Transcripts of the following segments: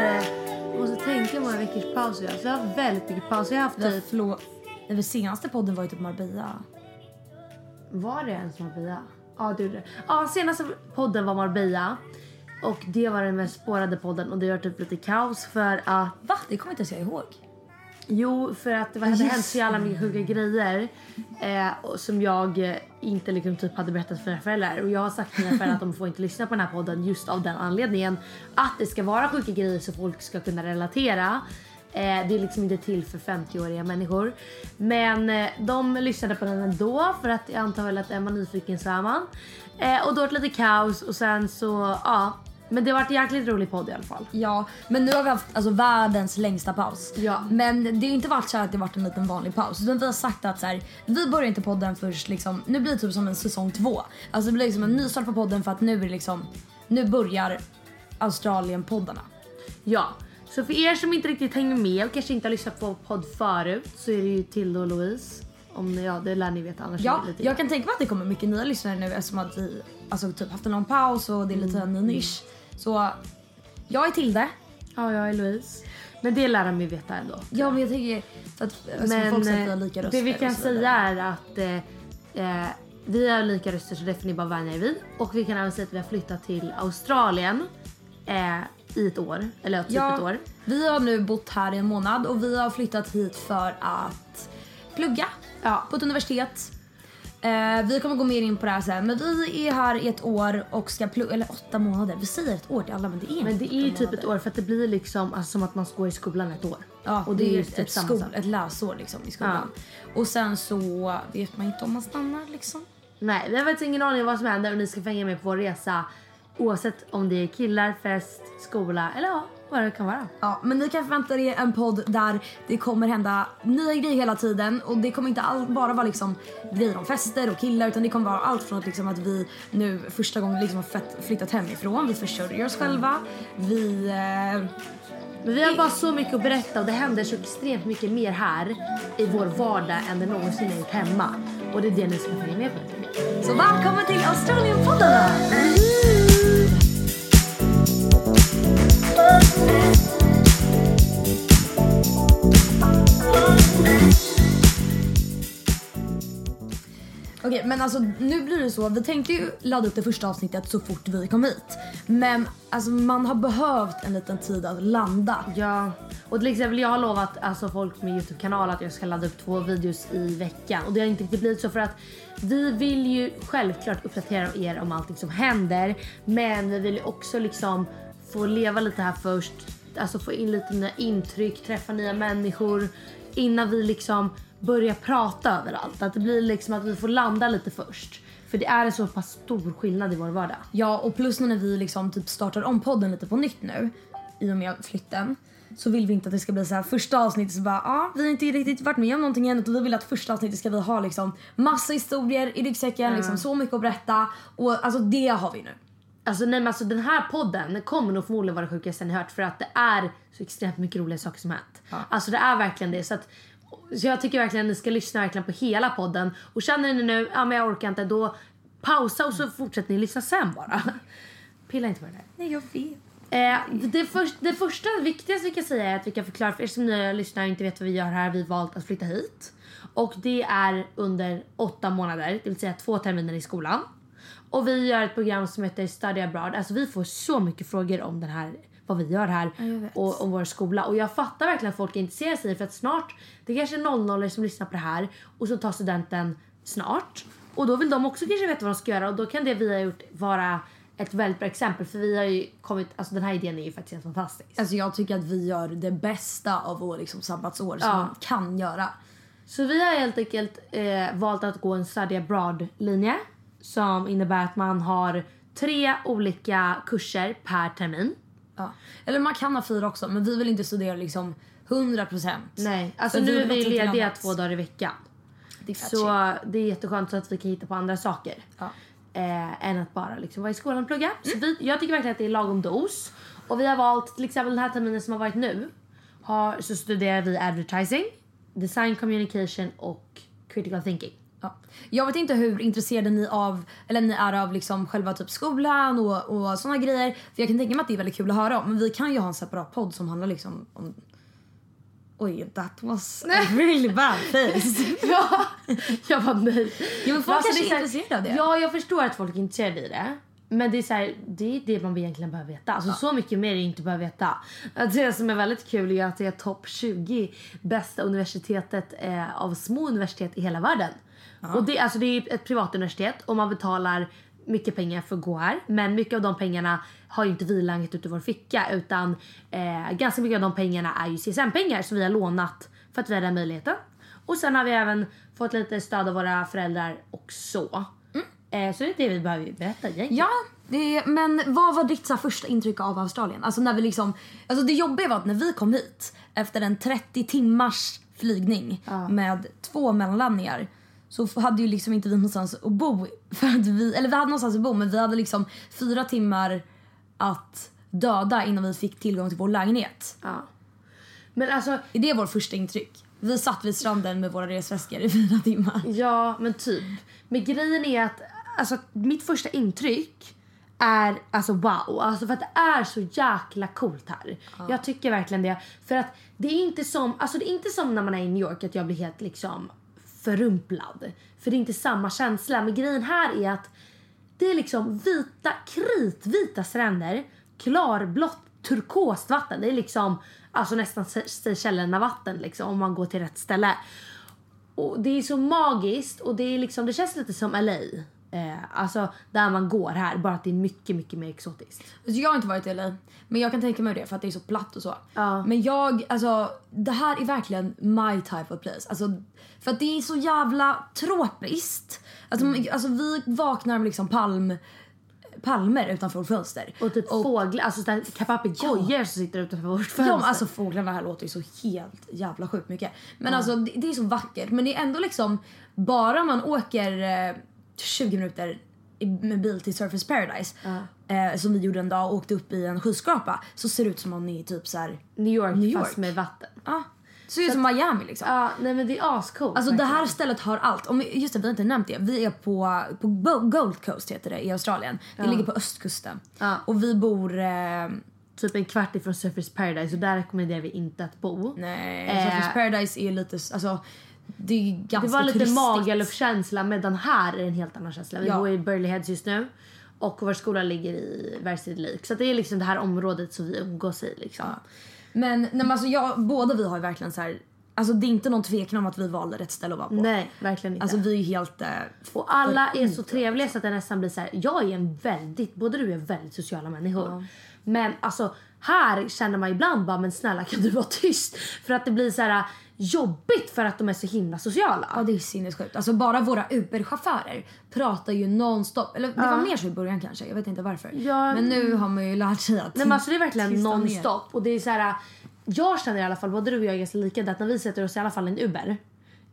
jag måste tänka många veckors paus jag har. Så jag har haft väldigt mycket paus. Jag har haft typ... förlåt. Den senaste podden var ju typ Marbella. Var det ens Marbella? Ja, det gjorde det. Ja, senaste podden var Marbella. Och det var den mest spårade podden och det var typ lite kaos för att... Va? Det kommer inte ens jag ihåg. Jo, för att det hade Just hänt så jävla mycket sjuka grejer eh, och som jag eh, inte liksom typ hade berättat för mina föräldrar. Och jag har sagt till mina föräldrar att de får inte lyssna på den här podden just av den anledningen. Att det ska vara sjuka grejer så folk ska kunna relatera. Eh, det är liksom inte till för 50-åriga människor. Men eh, de lyssnade på den ändå för att jag antar väl att är man nyfiken så är man. Eh, och då var det lite kaos och sen så, ja. Men det har varit en jäkligt rolig podd i alla fall. Ja, men nu har vi haft alltså, världens längsta paus. Ja. Men det har inte varit så att det varit en liten vanlig paus. Utan vi har sagt att så här, vi börjar inte podden först liksom, nu blir det typ som en säsong två. Alltså det blir liksom en nystart på podden för att nu är liksom, nu börjar Australien-poddarna. Ja, så för er som inte riktigt hänger med och kanske inte har lyssnat på podd förut så är det ju Tilde och Louise. Om ni, ja, det lär ni veta annars. Ja, jag kan tänka mig att det kommer mycket nya lyssnare nu eftersom att vi alltså, typ haft en lång paus och det är lite en ny nisch. Så jag är Tilde. Ja, jag är Louise. Men det lär de ju veta ändå. Ja men jag tänker att eftersom Men folk eh, lika röster det vi kan säga är att eh, eh, vi har lika röster så det får ni bara vänja er vid. Och vi kan även säga att vi har flyttat till Australien eh, i ett år. Eller typ ett år. Vi har nu bott här i en månad och vi har flyttat hit för att plugga Ja. på ett universitet. Eh, vi kommer gå mer in på det här sen men vi är här i ett år och ska plugga, eller åtta månader. Vi säger ett år till alla men det är Men det är ju typ ett år för att det blir liksom alltså, som att man ska gå i skolan ett år. Ja, och det är ju ett, ett, skol, ett läsår liksom i skolan. Och sen så vet man inte om man stannar liksom. Nej, vi har faktiskt ingen aning om vad som händer och ni ska hänga med på vår resa. Oavsett om det är killar, fest, skola eller ja, vad det kan vara. Ja, men ni kan förvänta er en podd där det kommer hända nya grejer hela tiden och det kommer inte all, bara vara liksom grejer om fester och killar utan det kommer vara allt från att, liksom att vi nu första gången liksom har fett, flyttat hemifrån, vi försörjer oss själva, vi... Eh, Men vi har bara så mycket att berätta och det händer så extremt mycket mer här i vår vardag än det någonsin har gjort hemma. Och det är det ni ska hänga med på. så välkommen till Australien-poddarna! Okej men alltså nu blir det så, vi tänkte ju ladda upp det första avsnittet så fort vi kom hit. Men alltså man har behövt en liten tid att landa. Ja, och till exempel jag har lovat alltså, folk med Youtube-kanal att jag ska ladda upp två videos i veckan. Och det har inte riktigt blivit så för att vi vill ju självklart uppdatera er om allting som händer. Men vi vill ju också liksom få leva lite här först. Alltså få in lite nya intryck, träffa nya människor. Innan vi liksom börjar prata överallt. Att det blir liksom att vi får landa lite först. För det är en så pass stor skillnad i vår vardag. Ja och plus när vi liksom typ startar om podden lite på nytt nu i och med flytten så vill vi inte att det ska bli så här första avsnittet så bara ah, vi har inte riktigt varit med om någonting än utan vi vill att första avsnittet ska vi ha liksom massa historier i ryggsäcken, liksom så mycket att berätta och alltså det har vi nu. Alltså, nej, men alltså den här podden kommer nog förmodligen vara det sjukaste ni hört för att det är så extremt mycket roliga saker som hänt. Alltså det är verkligen det. Så, att, så jag tycker verkligen att ni ska lyssna verkligen på hela podden. Och känner ni nu, ja men jag orkar inte, då pausa och så fortsätter ni lyssna sen bara. Pilla inte på det där. Nej jag vet. Eh, det, först, det första viktigaste vi kan säga är att vi kan förklara för er som nya lyssnare inte vet vad vi gör här. Vi har valt att flytta hit. Och det är under åtta månader, det vill säga två terminer i skolan. Och vi gör ett program som heter Study Abroad. Alltså vi får så mycket frågor om den här vad vi gör här och om vår skola. Och jag fattar verkligen att folk är intresserade sig för att snart, det är kanske 00 som lyssnar på det här och så tar studenten snart. Och då vill de också kanske veta vad de ska göra och då kan det vi har gjort vara ett väldigt bra exempel för vi har ju kommit, alltså den här idén är ju faktiskt helt fantastisk. Alltså jag tycker att vi gör det bästa av vår liksom sabbatsår som Ja. man kan göra. Så vi har helt enkelt eh, valt att gå en study abroad-linje som innebär att man har tre olika kurser per termin. Ja. Eller man kan ha fyra också men vi vill inte studera liksom 100%. Nej, alltså Så nu vi är vi lediga annat. två dagar i veckan. Det Så det är jätteskönt så att vi kan hitta på andra saker. Ja. Eh, än att bara liksom vara i skolan och plugga. Så vi, jag tycker verkligen att det är lagom dos. Och vi har valt till exempel den här terminen som har varit nu. Har, så studerar vi advertising, design communication och critical thinking. Ja. Jag vet inte hur intresserade ni, av, eller ni är av liksom själva typ skolan och, och såna grejer. För jag kan tänka mig att det är väldigt kul att höra om. Men vi kan ju ha en separat podd som handlar liksom om... Oj, that was a really bad face. Ja, jag var nej. Ja, men folk Alltså, kanske är intresserade av det. Ja, jag förstår att folk är intresserade i det. Men det är, så här, det är det man egentligen behöver veta. Alltså Så mycket mer är inte behöver veta. Att Det som är väldigt kul är att det är topp 20 bästa universitetet eh, av små universitet i hela världen. Och det, alltså det är ett privat universitet och man betalar mycket pengar för att gå här. Men mycket av de pengarna har ju inte vi langat ut i vår ficka utan eh, ganska mycket av de pengarna är ju CSN-pengar som vi har lånat för att vi har den möjligheten. Och sen har vi även fått lite stöd av våra föräldrar också. Eh, så det är det vi behöver berätta egentligen. Ja, det men vad var ditt så första intryck av Australien? Alltså när vi liksom, alltså det jobbiga var att när vi kom hit efter en 30 timmars flygning med två mellanlandningar så hade ju liksom inte vi någonstans att bo. För att vi, eller vi hade någonstans att bo men vi hade liksom fyra timmar att döda innan vi fick tillgång till vår lägenhet. Ja. Men alltså, Är det vår första intryck? Vi satt vid stranden med våra resväskor i fyra timmar. ja men typ. Men grejen är att alltså, mitt första intryck är alltså wow. Alltså för att det är så jäkla coolt här. Jag tycker verkligen det. För att det är inte som, alltså det är inte som när man är i New York att jag blir helt liksom förrumplad. För det är inte samma känsla. Men grejen här är att det är liksom vita, kritvita stränder, klarblått turkost vatten. Det är liksom alltså nästan Seychellerna vatten liksom om man går till rätt ställe. Och det är så magiskt och det är liksom det känns lite som LA. Eh, alltså där man går här bara att det är mycket mycket mer exotiskt. Alltså jag har inte varit i LA, men jag kan tänka mig det för att det är så platt och så. Ja. Men jag, alltså det här är verkligen my type of place. Alltså, för att det är så jävla tropiskt. Alltså, Mm. alltså vi vaknar med liksom palm, palmer utanför vårt fönster. Och typ fåglar, alltså sådär papegojor som sitter utanför vårt fönster. Ja, alltså fåglarna här låter ju så helt jävla sjukt mycket. Men alltså det, det är så vackert. Men det är ändå liksom, bara man åker eh, 20 minuter med bil till Surface Paradise, eh, som vi gjorde en dag och åkte upp i en skyskrapa, så ser det ut som om ni är typ så här. New York, New fast York. med vatten. Ja, det ser ut som Miami liksom. Ja, nej men det är ascoolt. Alltså det här verkligen. stället har allt. Om, just det, vi har inte nämnt det. Vi är på, på Gold Coast heter det i Australien. Det ligger på östkusten. Ja. Och vi bor... Eh, Typ en kvart ifrån Surface Paradise och där rekommenderar vi inte att bo. nej, Eh. Surface Paradise är lite... Alltså, Det är ganska Det var lite. Magaluf-känsla medan här är det en helt annan känsla. Vi Ja. bor i Burley Heads just nu och vår skola ligger i Verkstad Lake. Så det är liksom det här området som vi umgås i liksom. Men, nej, men alltså jag, båda vi har verkligen så här. Alltså det är inte någon tvekan om att vi valde rätt ställe att vara på. Nej, verkligen inte. Alltså vi är ju helt... Eh, och alla är så trevliga så att det nästan blir så här. Jag är en väldigt, både du är väldigt sociala människor. Men alltså här känner man ibland bara men snälla kan du vara tyst? För att det blir så här jobbigt för att de är så himla sociala. Ja det är sinnessjukt. Alltså bara våra Uber-chaufförer pratar ju nonstop. Eller det var mer så i början kanske. Jag vet inte varför. Ja. Men nu har man ju lärt sig att Nej men alltså det är verkligen nonstop. Och det är så här, jag känner i alla fall, både du och jag är ganska lika, att när vi sätter oss i alla fall i en Uber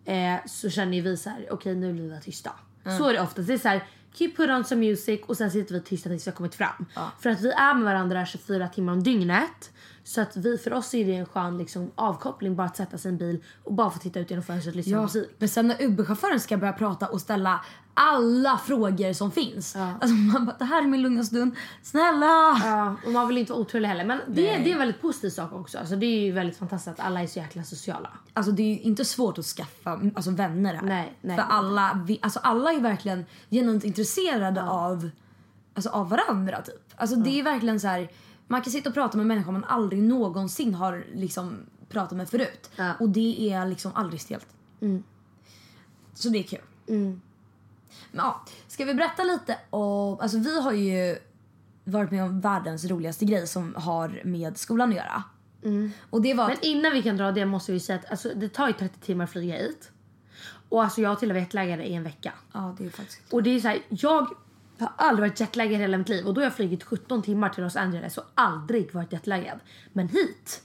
eh, så känner vi så här: okej nu blir vi tysta. Så är det oftast. Det är så här, keep put on some music och sen sitter vi tysta tills vi har kommit fram. För att vi är med varandra 24 timmar om dygnet. Så att vi, för oss är det en skön liksom, avkoppling bara att sätta sig i en bil och bara få titta ut genom fönstret och lyssna på Ja, musik. men sen när Uber-chauffören ska börja prata och ställa alla frågor som finns. Alltså man bara, det här är min lugna stund. Snälla! Ja, och man vill inte vara otrevlig heller. Men det, det är en väldigt positiv sak också. Alltså, det är ju väldigt fantastiskt att alla är så jäkla sociala. Alltså det är ju inte svårt att skaffa alltså, vänner här. Nej, nej, För alla, vi, alltså, alla är verkligen genuint intresserade av, alltså, av varandra typ. Alltså det är verkligen så här. Man kan sitta och prata med människor man aldrig någonsin har liksom pratat med förut. Ja. Och det är liksom aldrig stelt. Så det är kul. Men ja, ska vi berätta lite om, alltså vi har ju varit med om världens roligaste grej som har med skolan att göra. Och det var Men innan vi kan dra det måste vi säga att alltså, det tar ju 30 timmar att flyga hit. Och alltså jag har till och med jetlaggade i en vecka. Ja, det är faktiskt Och det är så här, jag har aldrig varit jetlaggad hela mitt liv och då har jag flugit 17 timmar till Los Angeles och aldrig varit jetlaggad. Men hit,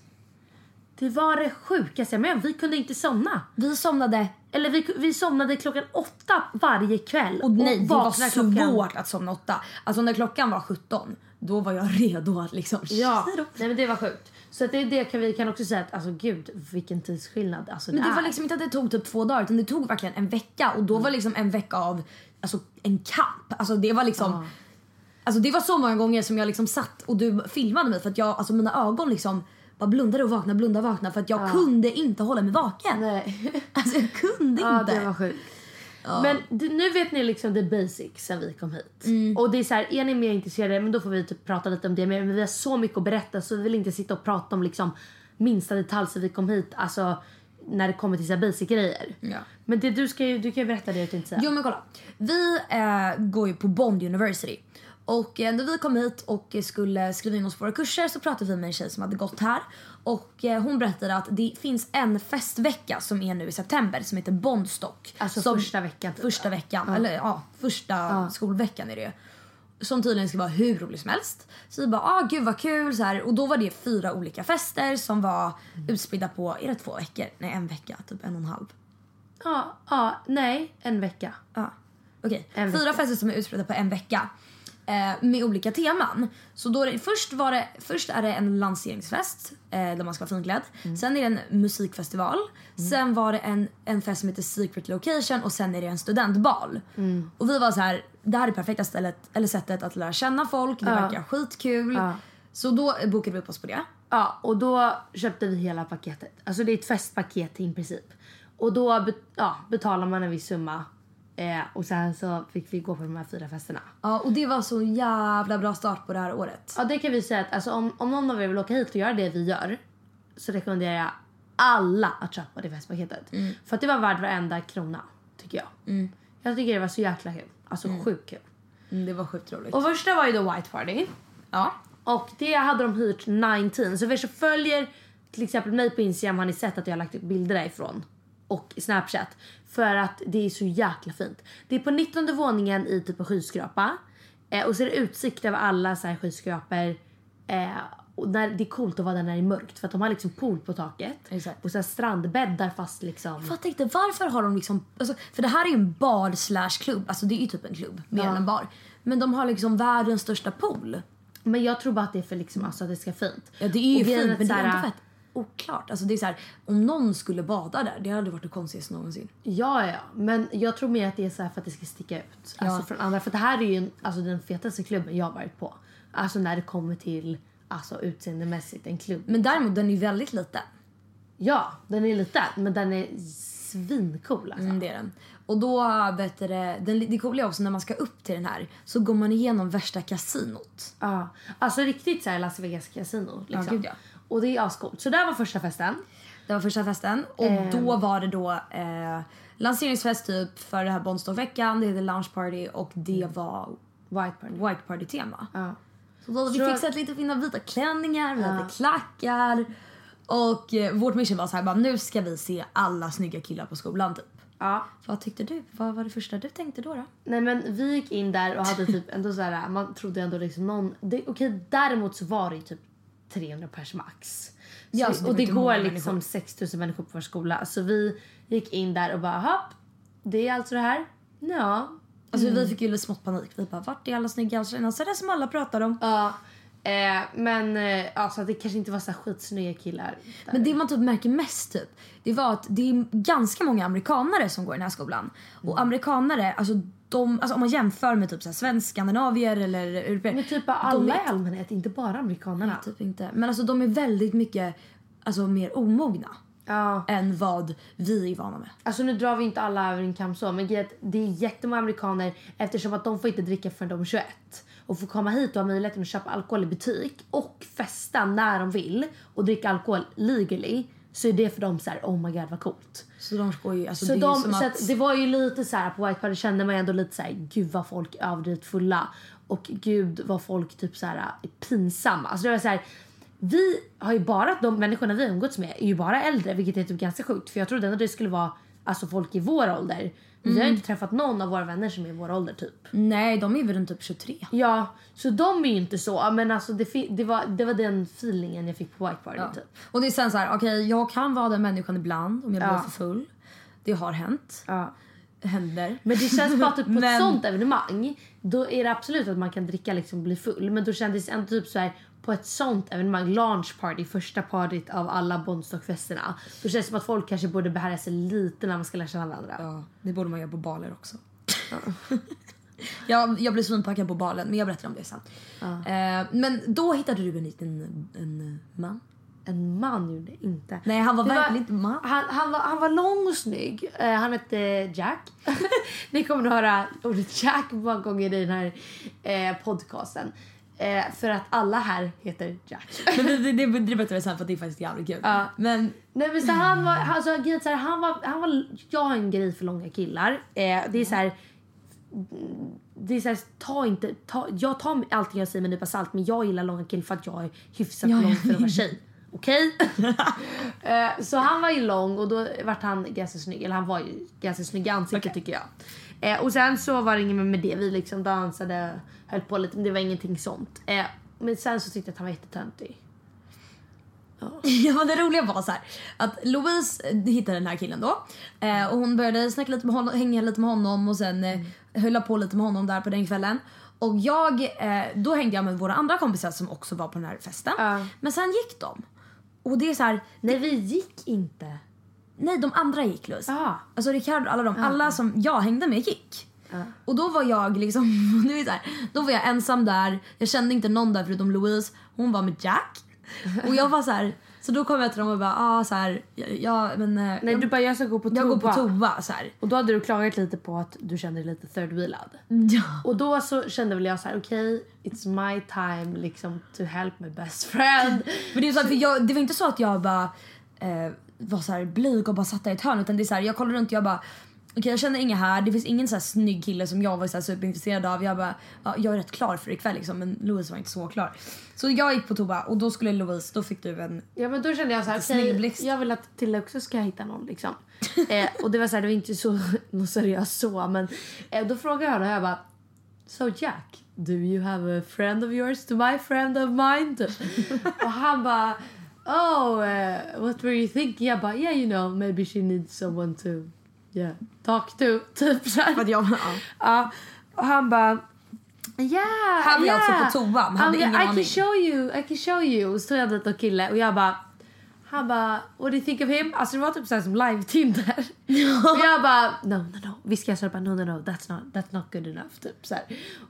det var det sjukaste. Men vi kunde inte somna. Vi somnade Eller vi, vi somnade klockan åtta varje kväll. och nej, det var klockan- svårt att somna åtta. Alltså när klockan var 17, då var jag redo att liksom... Ja, nej men det var sjukt. Så att det, det kan vi kan också säga att alltså gud vilken tidsskillnad. Alltså, Men det är. var liksom inte att det tog typ två dagar utan det tog verkligen en vecka och då var liksom en vecka av alltså, en kamp. Alltså det var liksom... Alltså det var så många gånger som jag liksom satt och du filmade mig för att jag, alltså mina ögon liksom bara blundade och vaknade, blundade och vaknade för att jag kunde inte hålla mig vaken. Nej. Alltså jag kunde Ja, inte. det var sjukt. Men det, nu vet ni liksom the basics sen vi kom hit. Och det är så här, är ni mer intresserade men då får vi typ prata lite om det. Men vi har så mycket att berätta så vi vill inte sitta och prata om liksom minsta detalj sen vi kom hit. Alltså när det kommer till så här basic grejer. Ja. Men det, du, ska ju, du kan ju berätta det jag tänkte säga. Jo men kolla. Vi eh, går ju på Bond University. Och eh, när vi kom hit och skulle skriva in oss på våra kurser så pratade vi med en tjej som hade gått här. Och eh, hon berättade att det finns en festvecka som är nu i september som heter Bondstock. Alltså som, första veckan typ. Första veckan, eller ja, första skolveckan är det ju. Som tydligen ska vara hur rolig som helst. Så vi bara, ah gud vad kul så här. Och då var det fyra olika fester som var utspridda på, är det två veckor? Nej en vecka, typ en och en halv. Ja, ja, nej, en vecka. Ja. Okej, En fyra vecka. fester som är utspridda på en vecka. Eh, med olika teman. Så då är det, först, var det, först är det en lanseringsfest eh, där man ska vara finklädd. Mm. Sen är det en musikfestival. Sen var det en, en fest som heter Secret Location och sen är det en studentbal. Mm. Och vi var så här, det här är perfekta stället, eller sättet att lära känna folk. Det verkar skitkul. Ja. Så då bokade vi upp oss på det. Ja, och då köpte vi hela paketet. Alltså det är ett festpaket i princip. Och då ja, betalar man en viss summa. Eh, och sen så fick vi gå på de här fyra festerna. Ja, och det var så jävla bra start på det här året. Ja, det kan vi säga att alltså, om, om någon av er vill åka hit och göra det vi gör så rekommenderar jag alla att köpa det festpaketet. För att det var värt varenda krona, tycker jag. Jag tycker det var så jäkla kul. Alltså sjukt kul. Mm, det var sjukt roligt. Och första var ju då White Party. ja. Och det hade de hyrt 19. Så för er som följer till exempel mig på Instagram har ni sett att jag har lagt upp bilder därifrån. Och Snapchat. För att det är så jäkla fint. Det är på 19 våningen i typ en skyskrapa. Eh, och så är det utsikt över alla så här skyskrapor. Eh, och när, det är coolt att vara där när det är mörkt för att de har liksom pool på taket. Exakt. Och här strandbäddar fast liksom. Jag inte varför har de liksom, alltså, för det här är ju en bar slash klubb, alltså det är ju typ en klubb mer än en bar. Men de har liksom världens största pool. Men jag tror bara att det är för liksom, alltså, att det ska fint. Ja det är ju fint men det är inte fett oklart. Alltså det är så här, om någon skulle bada där, det hade varit det konstigaste någonsin. Ja, ja, men jag tror mer att det är så här för att det ska sticka ut. Alltså Ja. från andra. För det här är ju en, alltså den fetaste klubben jag har varit på. Alltså när det kommer till alltså utseendemässigt en klubb. Men däremot den är ju väldigt liten. Ja, den är liten men den är svincool alltså. Mm, det är den. Och då, vet du, den, det coola är också när man ska upp till den här så går man igenom värsta kasinot. Ja, alltså riktigt så här Las Vegas Casino. Liksom. Ja, gud, ja. Och det är ascoolt. Så där var första festen. Det var första festen och Ehm. då var det då eh, lanseringsfest typ för det här Bondstock-veckan. Det hette Lounge Party och det var White party. White Party-tema. Ja. Så då hade vi fixat lite fina vita klänningar, vi hade klackar. Och eh, vårt mission var så här, bara, nu ska vi se alla snygga killar på skolan typ. ja. Vad tyckte du? Vad var det första du tänkte då? då? Nej men vi gick in där och hade typ ändå så här, man trodde ändå liksom någon, det, okej däremot så var det ju typ 300 pers max. Så, Ja, alltså, det och det går liksom människor. 6000 människor på vår skola. Så vi gick in där och bara hopp, det är alltså det här? Ja. Alltså Mm. vi fick ju lite smått panik. Vi bara, vart är alla snygga tjejerna? Så det som alla pratar om. Ja. Eh, men eh, alltså, det kanske inte var så skitsnygga killar. Där. Men det man typ märker mest typ, det var att det är ganska många amerikanare som går i den här skolan. Mm. Och amerikanare, alltså, de, alltså om man jämför med typ så här svensk, skandinavier eller europeer. Men typ alla i allmänhet, inte bara amerikanerna. Typ inte. Men alltså de är väldigt mycket alltså, mer omogna Ja. än vad vi är vana med. Alltså nu drar vi inte alla över en kam så, men är det är jättemånga amerikaner eftersom att de får inte dricka förrän de är 21 och får komma hit och ha möjligheten att köpa alkohol i butik och festa när de vill och dricka alkohol legally så är det för dem så här: oh my god vad coolt. Så de ju, alltså Så, det de, så att, det var ju lite så här på White Party kände man ändå lite så här gud vad folk är överdrivet fulla och gud vad folk typ så här är pinsamma. Alltså det var så här vi har ju bara de människorna vi umgåtts med är ju bara äldre vilket är typ ganska sjukt för jag trodde ändå det skulle vara alltså folk i vår ålder. Vi Mm. har ju inte träffat någon av våra vänner som är i vår ålder typ. Nej, de är väl runt typ 23. Ja, så de är ju inte så men alltså det, det, var, det var den feelingen jag fick på White Party Ja. typ. Och det är sen så här, okej jag kan vara den människan ibland om jag blir Ja. för full. Det har hänt. Ja. Händer. Men det känns bara typ på ett Men- sånt evenemang. Då är det absolut att man kan dricka liksom bli full. Men då kändes det ändå typ så här på ett sånt evenemang, launch party, första partyt av alla Bondstockfesterna. Då känns det som att folk kanske borde behärska sig lite när man ska lära känna varandra. Ja, det borde man göra på baler också. jag, jag blev svinpackad på balen, men jag berättar om det sen. Eh, men då hittade du en liten en man. En man gjorde inte. Nej, han var Det verkligen inte man. Han, han, var, han var lång och snygg. Eh, han hette Jack. Ni kommer att höra ordet Jack många gånger i den här eh, podcasten. Eh, för att alla här heter Jack. Men det, det, det, det berättar vi sen för att det är faktiskt jävligt kul. Ja. Men Nej men så han var, alltså, är så här, han var, han var, jag har en grej för långa killar. Eh, det är så här, det är så här, ta inte, ta, jag tar allting jag säger med en nypa salt men jag gillar långa killar för att jag är hyfsat Ja, lång för att vara tjej. Okej? eh, så han var ju lång och då vart han ganska snygg, eller han var ju ganska snygg i ansiktet tycker jag. Eh, och sen så var det inget mer med det, vi liksom dansade, höll på lite men det var ingenting sånt. Eh, men sen så tyckte jag att han var jättetöntig. Ja, men det roliga var så här, att Louise eh, hittade den här killen då. Eh, och hon började snacka lite med honom, hänga lite med honom och sen eh, höll på lite med honom där på den kvällen. Och jag, eh, då hängde jag med våra andra kompisar som också var på den här festen. Ja. Men sen gick de. Och det är så här, Nej vi gick inte. Nej de andra gick Louise. Aha. Alltså Ricardo alla de, alla som jag hängde med gick. Och då var jag liksom, nu är så här, då var jag ensam där. Jag kände inte någon där förutom Louise. Hon var med Jack. Och jag var så här, så då kom jag till dem och bara, ah, så här, ja, men eh, Nej jag, du bara jag ska gå på toa. jag går på toa så här. Och då hade du klagat lite på att du kände dig lite third wheelad. Ja. Och då så kände väl jag så här: okej it's my time liksom to help my best friend. Men det, är så här, för jag, det var inte så att jag bara eh, var så här blyg och bara satt där i ett hörn utan det är så här, jag kollade runt och jag bara Okej jag känner inga här, det finns ingen så här snygg kille som jag var så här superintresserad av. Jag bara, ja, jag är rätt klar för ikväll liksom men Louise var inte så klar. Så jag gick på toa och då skulle Louise, då fick du en Ja men då kände jag så här: blixt. jag vill att Tilla också ska hitta någon liksom. eh, och det var så här, det var inte så något seriöst så men eh, då frågade jag honom och jag bara So Jack, do you have a friend of yours to my friend of mine? Typ. och han bara Oh, uh, what were you thinking? Jag bara, yeah you know, maybe she needs someone to yeah, talk to. Typ så här. Jag, ja. Ja, och han bara... Yeah, Han var yeah. alltså på toa, men hade ingen I aning. can show you, I can show you. Och så stod jag dit och kille och jag bara... Han bara, what do you think of him? Alltså det var typ såhär som live-Tinder. och jag bara, no, no, no. Viskade jag så bara, no, no, no, that's not, that's not good enough. Typ så här.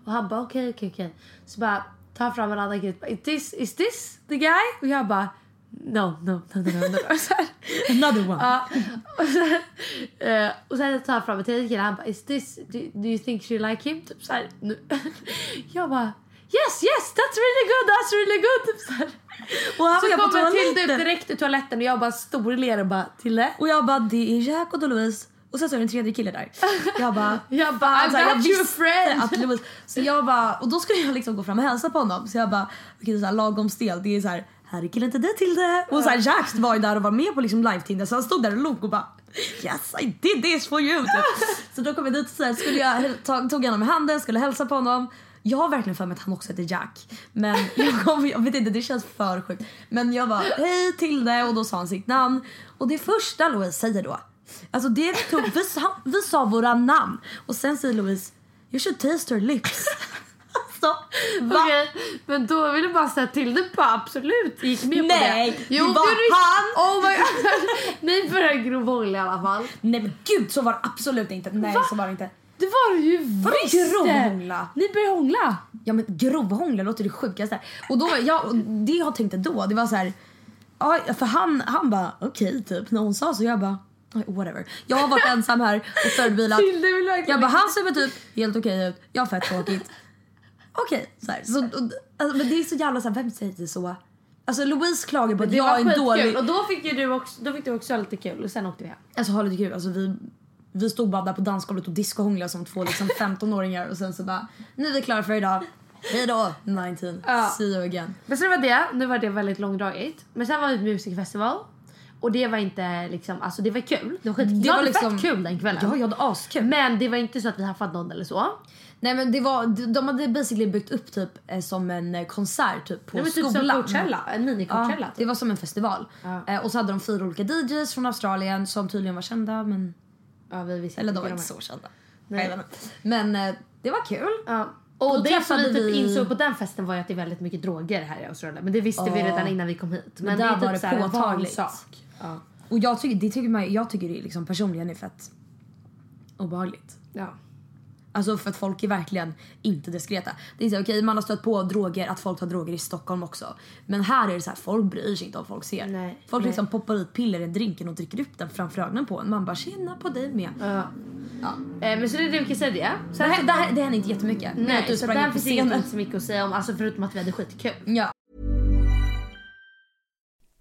Och han bara, okej, okej, okej. Så bara, tar fram en annan kille. Is this, is this the guy? Och jag bara, no, no, no, no, no. Another one. Ja, och sen, eh, och sen tar han fram en tredje kille. Han bara, is this, do, do you think she like him? Typ så här. Nu. Jag bara, yes, yes, that's really good, that's really good. Typ så här. Och var Så jag på kommer Tilde ut toaletten. direkt ur toaletten och jag bara storler och bara, Tilde? Och jag bara, det är Jack och Louise. Och sen så är det en tredje kille där. Jag bara, Jag bara, I så här, got you a friend. Att Louise, så jag bara, och då skulle jag liksom gå fram och hälsa på honom. Så jag bara, okej det är så här lagom stel. Det är så här, här är killen till det till det. Och så här, Jack var ju där och var med på liksom live-tinder så han stod där och log och bara Yes I did this for you! Typ. Så då kom jag dit och så här, skulle jag ta, tog honom i handen, skulle hälsa på honom. Jag har verkligen för mig att han också heter Jack. Men jag, kom, jag vet inte, det känns för sjukt. Men jag bara hej till det och då sa han sitt namn. Och det första Louise säger då, alltså det tog, vi, sa, vi sa våra namn och sen säger Louise you should taste her lips. alltså, va? Okej, men då vill jag bara säga till det bara absolut gick med Nej, på det. det var du- han. Oh my god. Ni började grovhångla i alla fall. Nej men gud så var det absolut inte. Nej Va? så var det inte. Det var det ju visst! grovhångla? Ni började hångla. Ja men grovhångla låter det sjukaste. Och då, ja, och det jag tänkte då, det var så här. Ja, för han, han bara okej typ när hon sa så jag bara "Oj, whatever. Jag har varit ensam här och verkligen Jag bara han ser väl typ helt okej ut, jag har fett tråkigt. Okej så här. Så, och, alltså, men det är så jävla så här, vem säger det så? Alltså Louise klagar på att Det jag är en skitkul dålig... och då fick, ju du också, då fick du också lite kul och sen åkte vi hem. Alltså ha lite kul. Alltså, vi, vi stod bara där på dansgolvet och discohånglade som två liksom 15-åringar och sen så bara nu är vi klara för idag. Hej då 19. Ja. See you again. Men så det var det, nu var det väldigt långdraget. Men sen var vi på Music Festival. Och det var inte liksom, alltså det var kul. Det var skit, Det jag var hade liksom- fett kul den kvällen. Ja, jag hade askul. Men det var inte så att vi haffade någon eller så. Nej men det var, de- de hade basically byggt upp typ eh, som en eh, konsert typ på Det var typ som skolan. Coachella, en mini Ja, Coachella. det var som en festival. Eh, och så hade de fyra olika DJs från Australien som tydligen var kända men... ja, vi visste Eller de var inte så kända. Nej. Men det var kul. Ja. Och Då det som vi typ vi- insåg på den festen var ju att det är väldigt mycket droger här i Australien. Men det visste vi Ja. redan innan vi kom hit. Men, där det är typ var det påtagligt. vansak. Ja. Och jag tycker, det tycker man, jag tycker det liksom personligen är fett obehagligt. Ja. Alltså för att folk är verkligen inte diskreta. Det är så okej man har stött på droger, att folk tar droger i Stockholm också. Men här är det så här, folk bryr sig inte om folk ser. Nej, folk nej. liksom poppar ut piller i drinken och dricker upp den framför ögonen på en. Man bara tjena på dig med. Ja. Eh, men så det är det vi kan säga. Det, Sen, här, det, här, det hände inte jättemycket. Nej, du så där finns det inte så mycket att säga om. Alltså förutom att vi hade skitkul. Ja.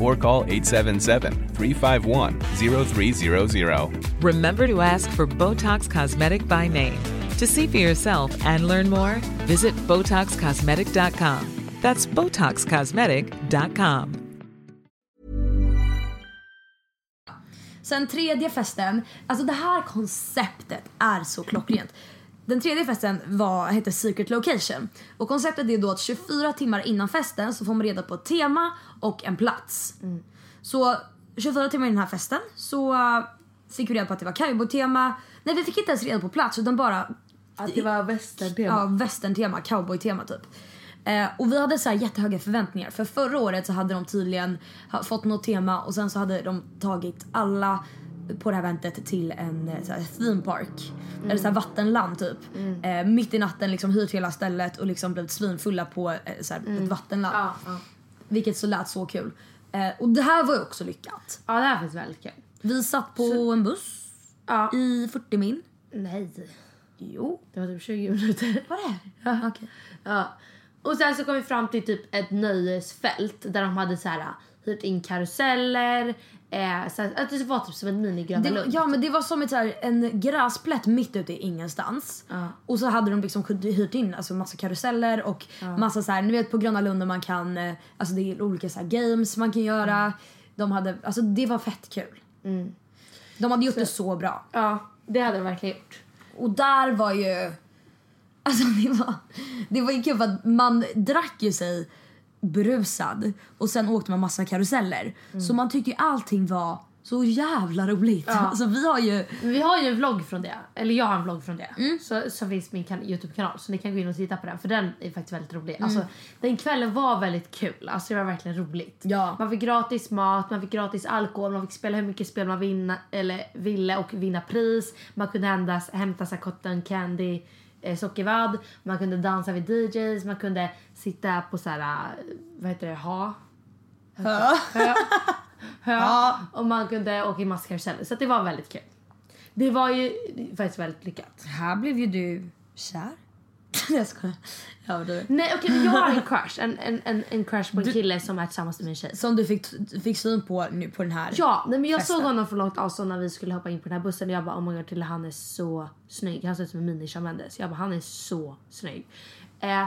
or call 877-351-0300. Remember to ask for Botox Cosmetic by name. To see for yourself and learn more, visit BotoxCosmetic.com. That's BotoxCosmetic.com. Sen tredje festen, alltså det här konceptet är så klockrent. Den tredje festen var, hette Secret Location. Och konceptet är då att 24 timmar innan festen så får man reda på ett tema och en plats. Så 24 timmar innan den här festen så uh, fick vi reda på att det var cowboytema. Nej vi fick inte ens reda på plats utan bara Att det var västerntema. Ja, västerntema, cowboytema typ. Eh, och vi hade så här jättehöga förväntningar för förra året så hade de tydligen fått något tema och sen så hade de tagit alla på det här eventet till en eh, så här, theme park. Eller så här vattenland typ. Eh, mitt i natten liksom hyrt hela stället och liksom blivit svinfulla på eh, så här, ett vattenland. Ja, ja. Vilket så lät så kul. Eh, och det här var ju också lyckat. ja, det här finns väldigt kul. Vi satt på en buss Ja. i 40 min. Nej, Jo. det var typ 20 minuter. Vad är det? Ja. Okej. Ja. Och sen så kom vi fram till typ ett nöjesfält där de hade så här hyrt in karuseller. Eh, så att det var typ som en mini-Gröna Det, Lund. ja men det var som ett, så här, en gräsplätt mitt ute i ingenstans. Ja. Och så hade de liksom hyrt in alltså, massa karuseller och massa så här, ni vet på Gröna Lund där man kan, eh, alltså det är olika så här, games man kan göra. Mm. De hade, alltså det var fett kul. De hade gjort det så bra. Ja, det hade de verkligen gjort. Och där var ju, alltså det var, det var ju kul för att man drack ju sig berusad och sen åkte man massa karuseller. Mm. Så man tyckte ju allting var så jävla roligt. Alltså vi har ju Vi har ju en vlogg från det. Eller jag har en vlogg från det. Mm. Så, så finns min kan- Youtube-kanal. Så ni kan gå in och titta på den. För den är faktiskt väldigt rolig. Mm. Alltså, den kvällen var väldigt kul. Alltså det var verkligen roligt. Ja. Man fick gratis mat, man fick gratis alkohol, man fick spela hur mycket spel man vinna, eller ville och vinna pris. Man kunde hämta, hämta så cotton candy eh, sockervadd. Man kunde dansa vid DJs. Man kunde sitta på så här, eh, vad heter det, ha? Hö. Hö. Och man kunde åka i massa karuseller. Så det var väldigt kul. Det var ju faktiskt väldigt lyckat. Här blev ju du kär. Jag skojar. Ja, du. Nej okej men jag har en crush. En, en, en, en crush på en kille som är tillsammans med en tjej. Som du fick, fick syn på nu på den här. Ja, nej, men jag Festen. såg honom från långt avstånd när vi skulle hoppa in på den här bussen och jag bara oh my god Tilde han är så snygg. Han ser ut som en mini Mendes. Jag bara han är så snygg. Eh,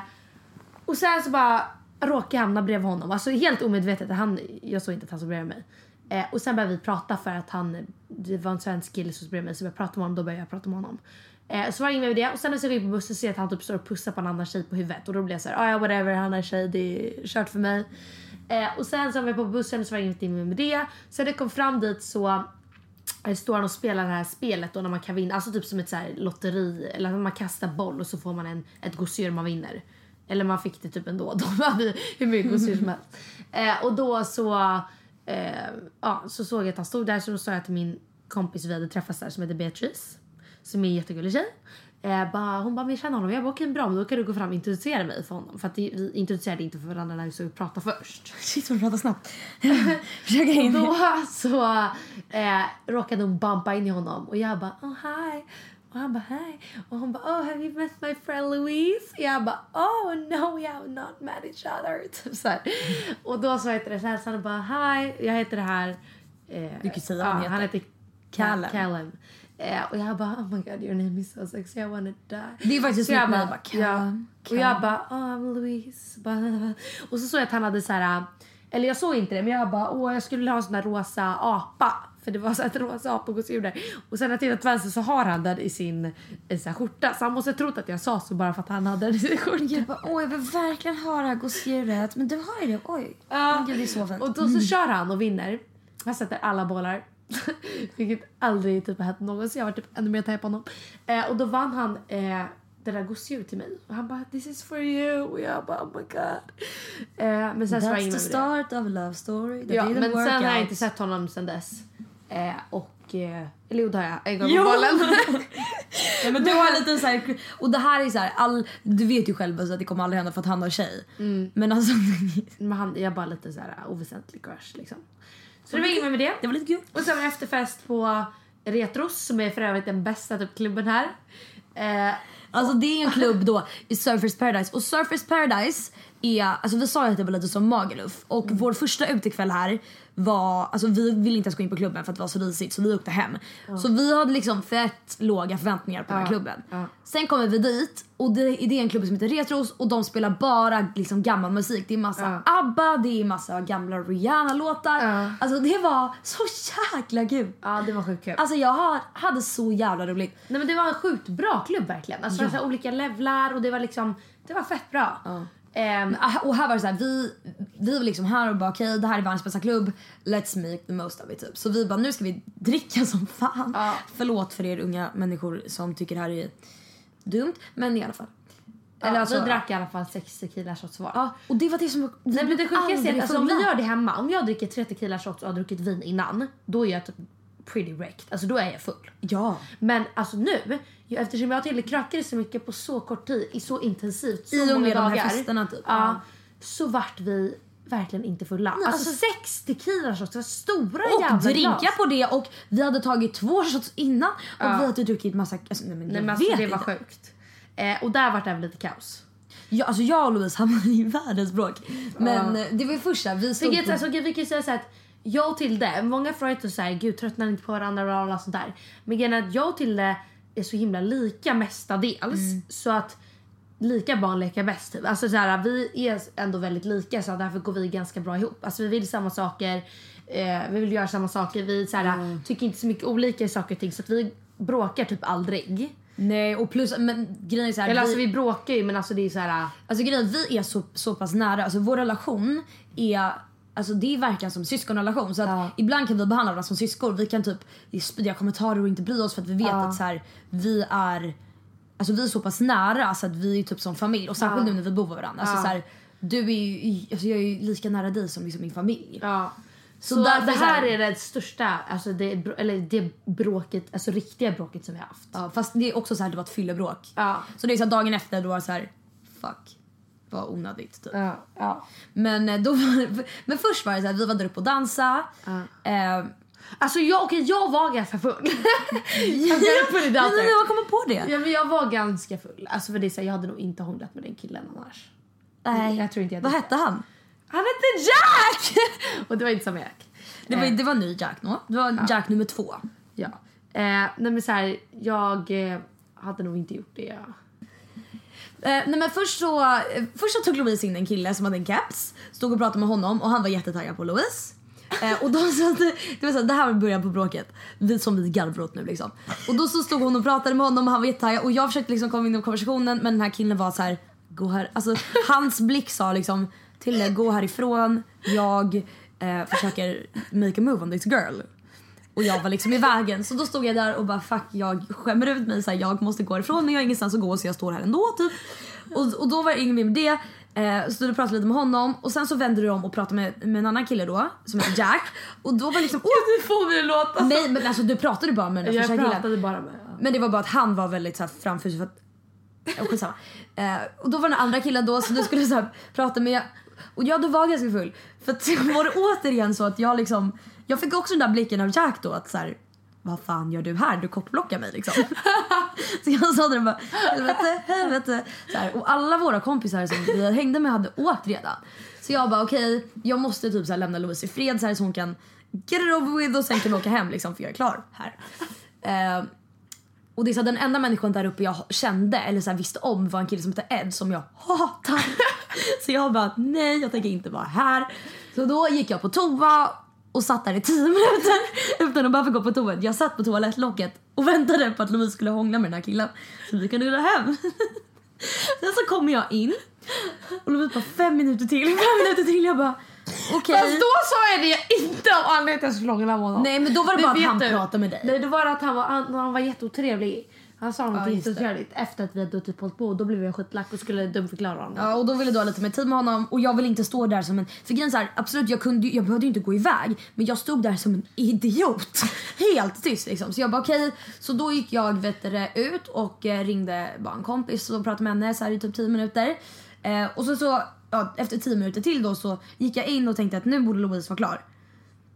och sen så bara råkade jag hamna bredvid honom. Alltså helt omedvetet. Han, jag såg inte att han stod bredvid mig. Eh, och sen började vi prata för att han, det var en svensk kille som stod bredvid mig så jag började prata med honom. Då började jag prata med honom. Eh, så var det inget med det. Och sen när jag på bussen ser jag att han typ står och pussar på en annan tjej på huvudet. Och då blev jag såhär, ah, ja whatever han är tjej, det är kört för mig. Eh, och sen så var jag på bussen så var det inget med med det. Sen när jag kom fram dit så eh, står han och spelar det här spelet då när man kan vinna, alltså typ som ett så här lotteri eller när man kastar boll och så får man en, ett gosedjur man vinner. Eller man fick det typ ändå, de hade hur mycket gosedjur som helst. Eh, och då så, eh, ja, så såg jag att han stod där så då sa jag till min kompis vi hade träffats där som heter Beatrice, som är en jättegullig tjej. Eh, bara, hon bara, jag känner honom. Jag bara, okej bra men då kan du gå fram och introducera mig för honom. För att vi introducerade inte för varandra när vi och pratade först. Shit vad du pratar snabbt. Försöka in. Då så eh, råkade hon bumpa in i honom och jag bara oh hi. Och han bara hej. Och hon bara oh have you met my friend Louise? Jag bara oh no we have not met each other. Typ så här. Och då så heter det så här så han bara hi jag heter det här. Eh, Du kan säga vad han ja, Han heter. heter Callum. Callum. Eh, och jag bara oh my god your name is so sexy I wanna die. Det är faktiskt Så jag bara, bara, ja. Och jag bara, oh, I'm Louise. Och så såg jag att han hade så här, eller jag såg inte det men jag bara, åh jag skulle vilja ha en sån där rosa apa. För det var så ett rosa apagosedjur där. Och sen när jag tittar till vänster så har han den i sin i så här skjorta. Så han måste ha trott att jag sa så bara för att han hade den i sin skjorta. Jag bara, åh jag vill verkligen ha det här gosedjuret. Men du har ju det, oj. Ja. Men Gud, det är så fint. Och då så kör han och vinner. Han sätter alla bollar. Vilket aldrig typ har hänt någonsin. Jag var typ ännu mer taggad på honom. Eh, och då vann han eh, det där gosedjuret till mig. Och han bara this is for you. Och jag bara oh my god. Eh, men sen så var det That's the start of a love story. that Ja, men sen har jag out. inte sett honom sen dess. Eh, och... Eh, eller jo det har jag. En gång på bollen. Ja, men du har lite så här, och det här är så här, all, du vet ju själv att det kommer aldrig hända för att han har tjej. Mm. Men alltså, men han, jag är bara lite så här oväsentlig crush liksom. Så det var inget mer med det. det var lite kul. Och sen var det efterfest på Retros som är för övrigt den bästa typ, klubben här. Eh, Alltså det är en klubb då i Surfers Paradise och Surfers Paradise är, alltså vi sa ju att det var lite som Magaluf och Mm. vår första utekväll här var, alltså vi ville inte ens gå in på klubben för att det var så risigt så vi åkte hem. Så vi hade liksom fett låga förväntningar på den här klubben. Sen kommer vi dit och det, det är en klubb som heter Retros och de spelar bara liksom gammal musik. Det är massa ABBA, det är massa gamla Rihanna-låtar. Alltså det var så jäkla kul. ja det var sjukt kul. Alltså jag har, hade så jävla roligt. Nej men det var en sjukt bra klubb verkligen. Alltså var så här olika levlar och det var liksom, det var fett bra. Ah, Och här var det så här, vi, vi var liksom här och bara okej det här är världens bästa klubb, let's make the most of it typ. Så vi bara nu ska vi dricka som fan. Ja. Förlåt för er unga människor som tycker det här är dumt, men i alla fall. eller alltså, vi drack i alla fall sex tequila shots var. Ja, och det var det som. Nej, men det sjuka är aldrig att alltså, om vi gör det hemma, om jag dricker tre tequila shots och har druckit vin innan, då är jag typ pretty wrecked. Alltså då är jag full. Ja. Men alltså nu, eftersom jag har till krökade så mycket på så kort tid, i så intensivt, så I och många med de här dagar. festerna, typ. Ja, så vart vi verkligen inte fulla. Nej, alltså, alltså- sex tequila shots, det var stora Och jävla drinka glas. på det och vi hade tagit två shots innan och Ja. vi hade druckit massa... Alltså, nej, men Nej men alltså det var inte. sjukt. Eh, och där vart det även lite kaos. Ja, alltså jag och Louise hamnade i världens bråk. Men Ja. eh, det var ju första, vi stod Vilket, på... alltså, vi kan säga så att jag och Tilde, många inte så här, gud tröttnar inte på varandra och alla sånt där. Men grejen att jag och Tilde är så himla lika mestadels. Så att lika barn leker bäst. Typ. Alltså så här, vi är ändå väldigt lika så därför går vi ganska bra ihop. Alltså vi vill samma saker, eh, vi vill göra samma saker. Vi så här, tycker inte så mycket olika i saker och ting så att vi bråkar typ aldrig. Nej och plus, men grejen är så här, Eller vi, alltså vi bråkar ju men alltså det är så här... alltså grejen vi är så, så pass nära, alltså vår relation är Alltså det är verkligen som syskonrelation så att Ja. ibland kan vi behandla varandra som syskon. Vi kan typ sprida kommentarer och inte bry oss för att vi vet Ja. att så här, vi är Alltså vi är så pass nära så att vi är typ som familj och särskilt nu när vi bor med varandra. Alltså så här, du är ju, alltså jag är ju lika nära dig som liksom min familj. Så, Så det här är det största, alltså det, eller det bråket, alltså riktiga bråket som vi har haft. Ja, fast det är också så här, det var ett fyllebråk. Ja. Så det är så här, dagen efter då var det så här, fuck. Vad onödigt typ. Ja, ja. Men, eh, då var, men först var det så här, vi var där uppe och dansa. Eh, Alltså jag, okej, jag var ganska full. jag out men there. jag kommer på det. Ja, men jag var ganska full. Alltså för det är så här, jag hade nog inte hånglat med den killen annars. Nej. Jag tror inte jag Vad hette han? Han hette Jack! Och det var inte samma Jack. Det var, Eh, det var ny Jack nå. Det var Jack nummer två. Ja. Eh, nej men så här, jag eh, hade nog inte gjort det. Ja. Eh, nej men först så, eh, först så tog Louise in en kille som hade en caps. Stod och pratade med honom och han var jättetaggad på Louise. Eh, och då så att, det var så här, det här var början på bråket. Vi, som vi garvar åt nu liksom. Och då så stod hon och pratade med honom och han var jättetaggad och jag försökte liksom komma in i konversationen men den här killen var så här, gå här. Alltså hans blick sa liksom till gå härifrån. Jag eh, försöker make a move on this girl. Och jag var liksom i vägen. Så då stod jag där och bara fuck jag skämmer ut mig. Så här, jag måste gå ifrån men jag har ingenstans att gå så jag står här ändå typ. Och, och då var det ingen mer med det. Eh, så du pratade lite med honom och sen så vände du om och pratade med, med en annan kille då som heter Jack. Och då var det liksom... Du får mig att låta Nej men alltså du pratade bara med den där Jag första killen. pratade bara med... Men det var bara att han var väldigt så här framfusig för att... Ja, skitsamma. Eh, och då var den andra killen då som du skulle så här, prata med. Och ja, du var ganska full. För att var det återigen så att jag liksom... Jag fick också den där blicken av Jack då att så här, vad fan gör du här? Du kopplockar mig liksom. så jag sa det bara, helvete, helvete. Så här, och alla våra kompisar som vi hängde med hade åkt redan. Så jag bara okej, okay, jag måste typ så här lämna Louise i fred så, här, så hon kan get it over with och sen kan vi åka hem liksom för jag är klar här. Eh, och det är så den enda människan där uppe jag kände eller så här, visste om var en kille som hette Ed som jag hatar. så jag bara nej jag tänker inte vara här. Så då gick jag på toa och satt där i tio minuter utan att behöva gå på toa. Jag satt på toalettlocket och väntade på att Louise skulle hångla med den här killen. Så vi kunde gå hem. Sen så kommer jag in och Louise bara fem minuter till, fem minuter till. Jag bara okej. Fast då sa jag det inte av anledningen att jag skulle hångla med honom. Nej men då var det bara att han du. pratade med dig. Nej, då var det att han var, han, han var jätteotrevlig. Han sa något Ja, jätteotrevligt efter att vi hade typ hållit på och då blev jag skitlack och skulle dumförklara honom. Ja, och då ville du ha lite mer tid med honom och jag vill inte stå där som en... För grejen så här, absolut jag, kunde, jag behövde ju inte gå iväg men jag stod där som en idiot. Helt tyst liksom. Så jag bara okej. Så då gick jag vet du, ut och eh, ringde bara en kompis och pratade med henne så här i typ 10 minuter. Eh, och så, så ja, efter 10 minuter till då så gick jag in och tänkte att nu borde Louise vara klar.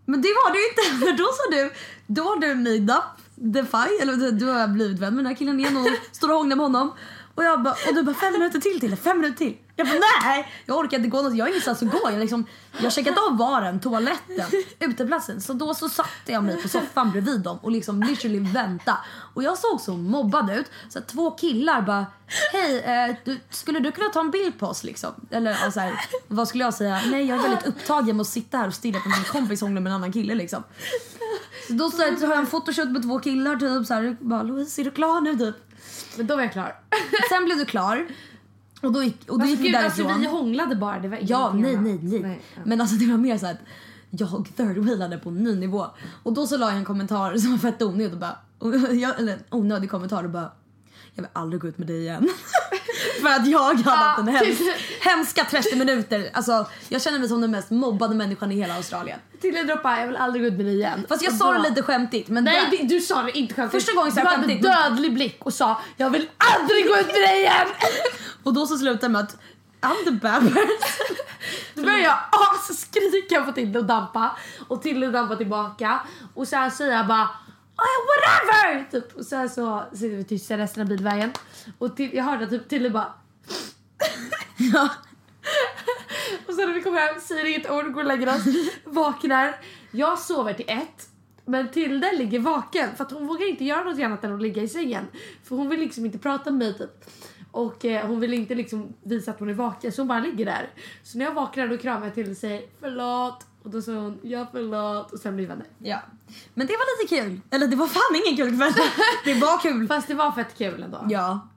Men det var du inte för då sa du, då har du made Defy, eller du, du har blivit vän med den här killen igen och står och hånglar med honom. Och, jag bara, och du bara fem minuter till till fem minuter till. Jag bara nej, jag orkar inte gå någonstans, jag har ingenstans att gå. Jag, liksom, jag har checkat av baren, toaletten, uteplatsen. Så då så satte jag mig på soffan bredvid dem och liksom literally vänta. Och jag såg så mobbad ut så två killar bara hej, eh, du, skulle du kunna ta en bild på oss liksom? Eller ja, så här, vad skulle jag säga? Nej jag är väldigt upptagen med att sitta här och stirra på min kompis hångla med en annan kille liksom. Så då så, här, så har jag en photoshoot med två killar typ så här, bara Louise är du klar nu typ? Men då var jag klar. Sen blev du klar. Och då gick, och då Alltså, gick vi gud, därifrån. alltså, vi hånglade bara. Det var Ja, nej, nej, nej. ja. Men alltså det var mer så att jag third wheelade på en ny nivå. Och då så la jag en kommentar som var fett onödig och bara, jag, eller en onödig kommentar och bara jag vill aldrig gå ut med dig igen. För att jag hade haft en hems, hemska 30 minuter. Alltså jag känner mig som den mest mobbade människan i hela Australien. Till en droppa, jag vill aldrig gå ut med dig igen. Fast jag Och sa då- det lite skämtigt. Men Nej det- du sa det inte skämtigt. Första gången sa du jag hade skämtigt. dödlig blick och sa jag vill aldrig gå ut med dig igen. Och då så slutade med att I'm the bad person. Då började jag skrika på Tilde och dampa och Tilde dampar tillbaka och sen säger jag bara "Ah, whatever! Typ. Och sen så sitter vi tysta resten av bilvägen och till, jag hörde typ Tilde bara ja. och sen när vi kommer hem säger inget ord, går och lägger oss, vaknar. Jag sover till ett. Men Tilde ligger vaken för att hon vågar inte göra något annat än att ligga i sängen. För hon vill liksom inte prata med mig typ. Och eh, hon vill inte liksom visa att hon är vaken så hon bara ligger där. Så när jag vaknar då kramar jag till och säger förlåt. Och då säger hon ja förlåt och sen blir vi vänner. ja. Men det var lite kul. Eller det var fan ingen kul kväll. Det var kul. Fast det var fett kul ändå. Ja.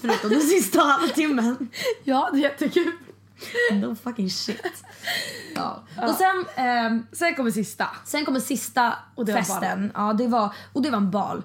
Förutom den sista halvtimmen. Ja det är jättekul. No fucking shit. Ja. Och sen, ehm, Sen kommer sista. sen kommer sista Och det var festen. Ja, det var, och det var en bal.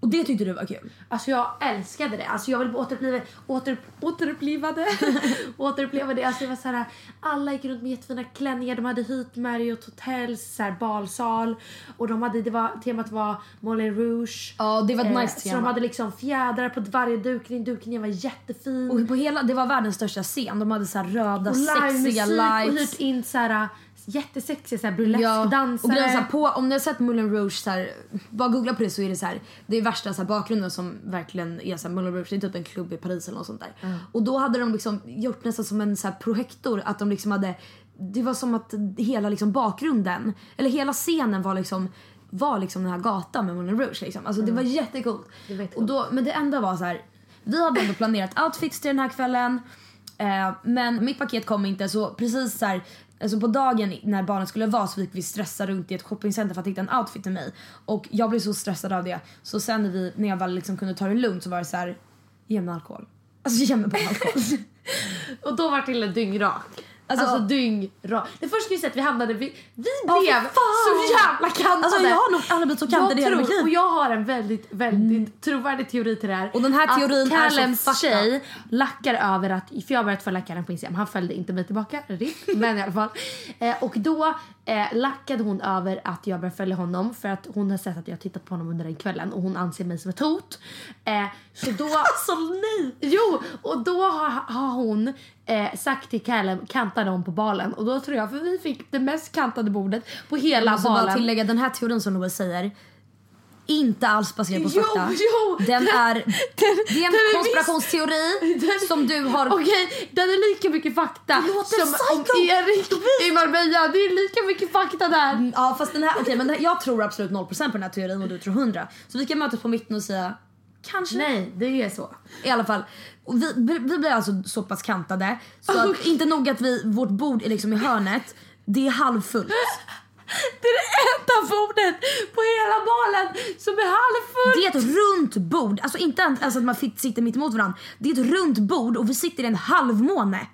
Och det tyckte du var kul? Alltså jag älskade det. Alltså jag vill återuppliva, åter, återuppliva det. återuppleva det. Alltså det var så här, alla gick runt med jättefina klänningar. De hade Heat Marriott Hotels så här, balsal. Och de hade, det var, temat var Moulin Rouge. Ja, det var ett nice Så tema. de hade liksom fjädrar på varje dukning. Dukningen var jättefin. Och på hela, det var världens största scen. De hade så här röda och sexiga livemusik och lights. hyrt in så här jättesexiga så här Ja, burleskdansare. och grejen på, om ni har sett Moulin Rouge, så här, bara googla på det så är det så här, det är värsta så här, bakgrunden som verkligen är så här, Moulin Rouge, det är typ en klubb i Paris eller något sånt där. Och då hade de liksom gjort nästan som en så här, projektor, att de liksom hade, det var som att hela liksom bakgrunden, eller hela scenen var liksom var liksom den här gatan med Moulin Rouge liksom. Alltså det var jättecoolt. Det var jättecoolt. Och då, men det enda var så här, vi hade ändå planerat outfits till den här kvällen. Eh, men mitt paket kom inte så precis så här, alltså på dagen när barnen skulle vara så fick vi stressa runt i ett shoppingcenter för att hitta en outfit till mig. Och jag blev så stressad av det. Så sen när, vi, när jag väl liksom kunde ta det lugnt så var det så här, ge mig alkohol. Alltså ge mig bara alkohol. Och då var till en dyngrak. Alltså, Alltså- dyngrak. Det första vi sett vi hamnade vi, vi blev fan! så jävla kantade. Alltså jag har nog aldrig blivit så kantad i hela mitt liv. och jag har en väldigt, väldigt trovärdig teori till det här. Och den här teorin att Callens tjej lackar över att, för jag har börjat följa Callen på Instagram, han följde inte mig tillbaka, RIP, men i alla fall. Eh, och då eh, lackade hon över att jag började följa honom för att hon har sett att jag har tittat på honom under den kvällen och hon anser mig som ett hot. Eh, så då... Alltså nej! Jo, och då har, har hon eh, sagt till Callum kanta dem på balen och då tror jag, för vi fick det mest kantade bordet på hela Jag måste bara balen. tillägga den här teorin som Louise säger inte alls baserad på Jo, fakta. jo, den den- är, den- det är den en är konspirationsteori Den- som du har... Okej, den är lika mycket fakta som om. Erik i Marbella. Det är lika mycket fakta där. Ja fast den här, okej men den här, jag tror absolut 0% på den här teorin och du tror 100. Så vi kan mötas på mitten och säga kanske. Nej, det är så. I alla fall. Vi, vi blir alltså så pass kantade så att inte nog att vi, vårt bord är liksom i hörnet, det är halvfullt. Det är det enda bordet på hela balen som är halvfullt. Det är ett runt bord, alltså inte alltså att man sitter mitt emot varandra. Det är ett runt bord och vi sitter i en halvmåne.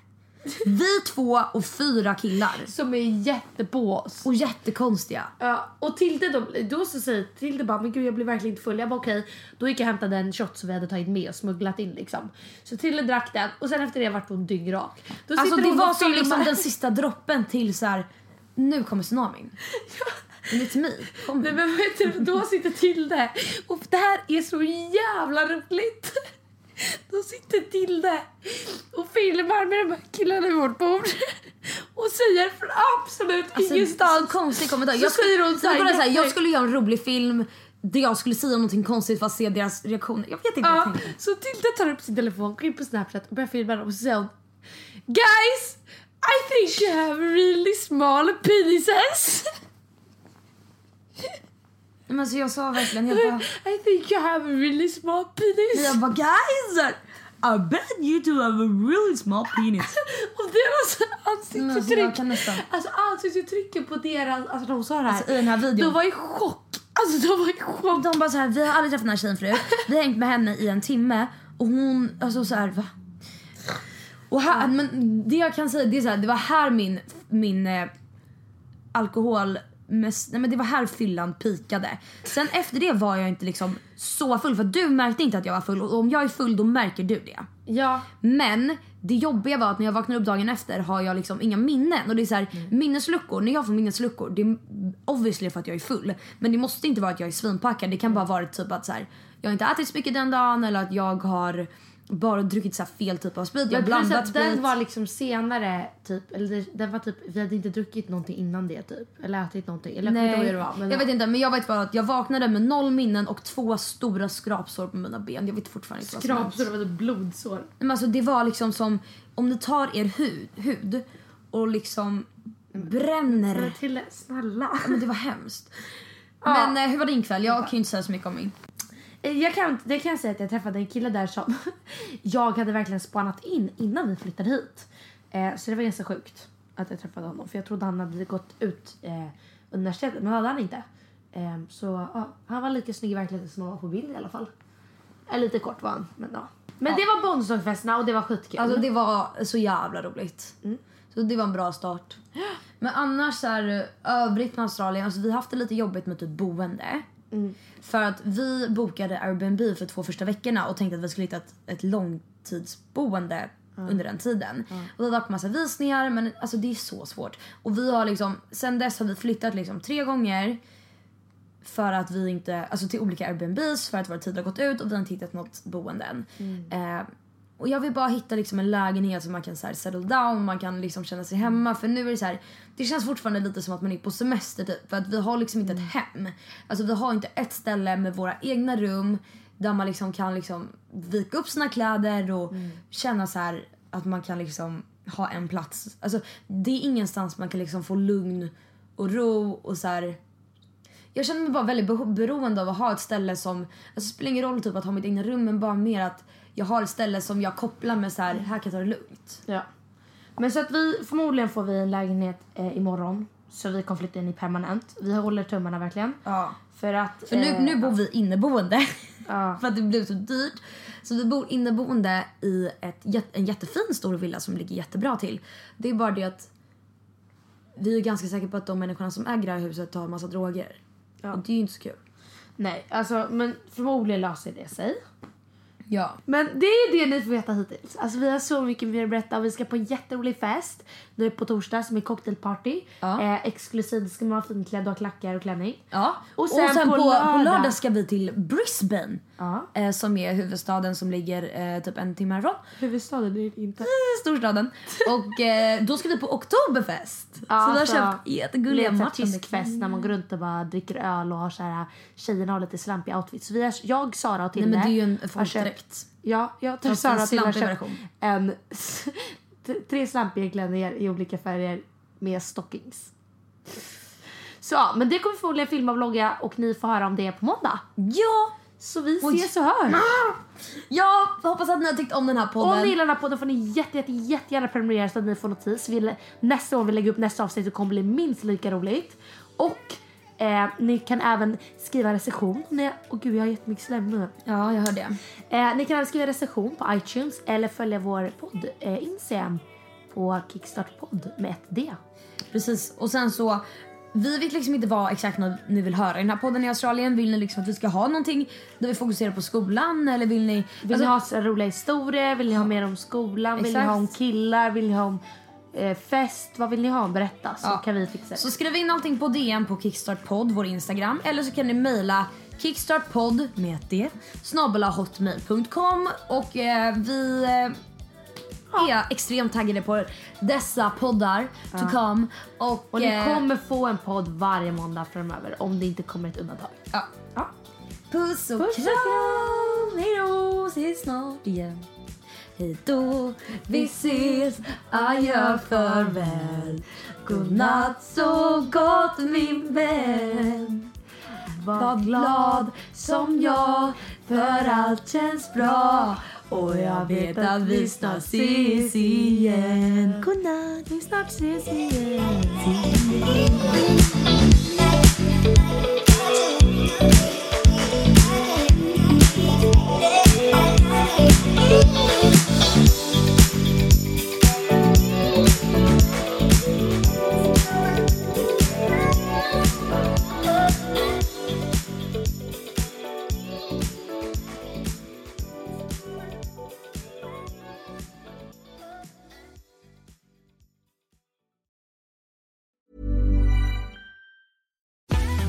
Vi två och fyra killar. Som är jättepå oss. Och jättekonstiga. Ja, och Tilde då, då så säger Tilde bara men gud jag blir verkligen inte full. Jag bara okej. Då gick jag och hämtade en shot som vi hade tagit med och smugglat in liksom. Så Tilde drack den och sen efter det vart hon dyngrak. Då Alltså det var som liksom den sista droppen till så här. Nu kommer tsunamin. It's me. Kom Nej men vet du, då sitter Tilde och det här är så jävla roligt. Då sitter Tilde och filmar med de här killarna vid vårt bord och säger från absolut Alltså, ingenstans. så konstig kommentar. Så Jag skulle, säger hon så här, så jag skulle göra en rolig film där jag skulle säga någonting konstigt för att se deras reaktioner. Jag vet inte Ja, så Tilde tar upp sin telefon, går in på Snapchat och börjar filma dem och så säger hon Guys! I think you have really small penises. Men alltså jag sa verkligen, jag bara, I think you have a really small penis. jag bara guys! I bet you two have a really small penis. Och deras alltså, ansiktsuttryck. kan nästan. Alltså ansiktsuttrycken på deras, alltså de sa det här. Alltså, i den här videon. De var i chock. Alltså de var ju chock. De bara så här, vi har aldrig träffat den här tjejen förut. Vi har hängt med henne i en timme och hon, alltså så här, va? Och här, men det jag kan säga det är så här, det var här min, min eh, alkohol mest, nej men det var här fyllan pikade. Sen efter det var jag inte liksom så full för du märkte inte att jag var full och om jag är full då märker du det. Ja. Men det jobbiga var att när jag vaknar upp dagen efter har jag liksom inga minnen. Och det är så här, minnesluckor, när jag får minnesluckor, det är obviously för att jag är full. Men det måste inte vara att jag är svinpackad. Det kan bara vara typ att så här, jag har inte ätit så mycket den dagen eller att jag har bara druckit så fel typ av sprit. Jag blandat att den sprit. var liksom senare typ, eller den var typ, vi hade inte druckit någonting innan det typ. Eller ätit någonting. Eller jag ihåg hur det var. Men jag vet inte men jag vet bara att jag vaknade med noll minnen och två stora skrapsår på mina ben. Jag vet fortfarande inte vad. Skrapsår, typ blodsår. Nej, Men alltså det var liksom som om ni tar er hud, hud och liksom bränner. Men till snälla. Ja, Men det var hemskt. Men eh, hur var din kväll? Jag kan ju inte säga så mycket om min. Eh, Jag kan, det kan jag säga att jag träffade en kille där som jag hade verkligen spanat in innan vi flyttade hit. Eh, så det var ganska sjukt att jag träffade honom. För jag trodde han hade gått ut eh, universitetet, men det hade han inte. Eh, så ja, han var lika snygg i verkligheten som han var på bild i alla fall. Eller lite kort var han, men ja. Men det var bonusdagsfesterna och det var skitkul. Alltså det var så jävla roligt. Så det var en bra start. Men annars så här, övrigt med Australien, alltså vi har haft det lite jobbigt med typ boende. För att vi bokade Airbnb för två första veckorna och tänkte att vi skulle hitta ett, ett långtidsboende under den tiden. Och det har varit massa visningar men alltså det är så svårt. Och vi har liksom, sen dess har vi flyttat liksom tre gånger. För att vi inte, alltså till olika Airbnbs för att vår tid har gått ut och vi har inte hittat något boenden. Eh, och jag vill bara hitta liksom en lägenhet som man kan så här, settle down, man kan liksom känna sig hemma. För nu är det så här, det känns fortfarande lite som att man är på semester typ. För att vi har liksom inte ett hem. Alltså vi har inte ett ställe med våra egna rum där man liksom kan liksom vika upp sina kläder och känna så här att man kan liksom ha en plats. Alltså det är ingenstans man kan liksom få lugn och ro och så här jag känner mig bara väldigt bero- beroende av att ha ett ställe som, alltså det spelar ingen roll typ att ha mitt egna rum men bara mer att jag har ett ställe som jag kopplar med så här, här kan jag ta det lugnt. Ja. Men så att vi, förmodligen får vi en lägenhet eh, imorgon. Så vi kommer flytta in i permanent. Vi håller tummarna verkligen. Ja. För att... För nu, eh, nu bor vi inneboende. Ja. för att det blev så dyrt. Så vi bor inneboende i ett, en jättefin stor villa som ligger jättebra till. Det är bara det att vi är ganska säkra på att de människorna som äger det här huset tar en massa droger. Och det är ju inte så kul. Nej, alltså men förmodligen löser det sig. Ja. Men det är det ni får veta hittills. Alltså vi har så mycket mer att berätta och vi ska på en jätterolig fest nu på torsdag som är cocktailparty. Ja. Eh, exklusivt ska man vara finklädd och ha klackar och klänning. Ja. Och sen på på, lördag- på lördag ska vi till Brisbane. Ja. Eh, som är huvudstaden som ligger eh, typ en timme härifrån. Huvudstaden är inte. Eh, Storstaden. Och eh, då ska vi på Oktoberfest. så vi har alltså, köpt jättegulliga matchande tysk fest när man går runt och bara dricker öl och har så här tjejerna har lite slampiga outfits. Så vi har, jag, Sara och Tilde Nej men det är ju en folkdräkt. Ja, jag tar Sara och Tilde har köpt en tre slampiga klänningar i olika färger med stockings. Så ja, men det kommer vi förmodligen filma och vlogga och ni får höra om det på måndag. Ja! Så vi Oj. ses och hör. Jag hoppas att ni har tyckt om den här podden. Om ni gillar den här podden får ni jätte, jätte, jättegärna prenumerera så att ni får notis. Vi, nästa år vi lägger upp nästa avsnitt det kommer bli minst lika roligt. Och eh, ni kan även skriva recension. Åh gud jag har jättemycket slem nu. Ja, jag hör det. Eh, ni kan även skriva recension på iTunes eller följa vår podd eh, Instagram på Kickstartpodd med ett D. Precis. Och sen så, vi vet liksom inte vad exakt ni vill höra i den här podden i Australien. Vill ni liksom att vi ska ha någonting där vi fokuserar på skolan eller vill ni... Vill Alltså, ni ha roliga historier? Vill ni ha mer om skolan? Vill ni Exakt. ha om killar? Vill ni ha om eh, fest? Vad vill ni ha? Berätta så Ja. kan vi fixa det. Så skriv in allting på DM på Kickstartpodd, vår Instagram. Eller så kan ni mejla kickstartpodd med ett D, snabel-a hotmail.com och eh, vi eh, är extremt taggade på dessa poddar to come. Och, Och ni eh, kommer få en podd varje måndag framöver om det inte kommer ett undantag. Ja. Ja. Puss och Puss och kram, hejdå, ses snart igen. Hej då, vi ses, adjö, farväl. Godnatt så gott min vän. Var glad som jag, för allt känns bra. Och jag vet att vi snart ses igen. Godnatt, vi snart ses igen. Thank you.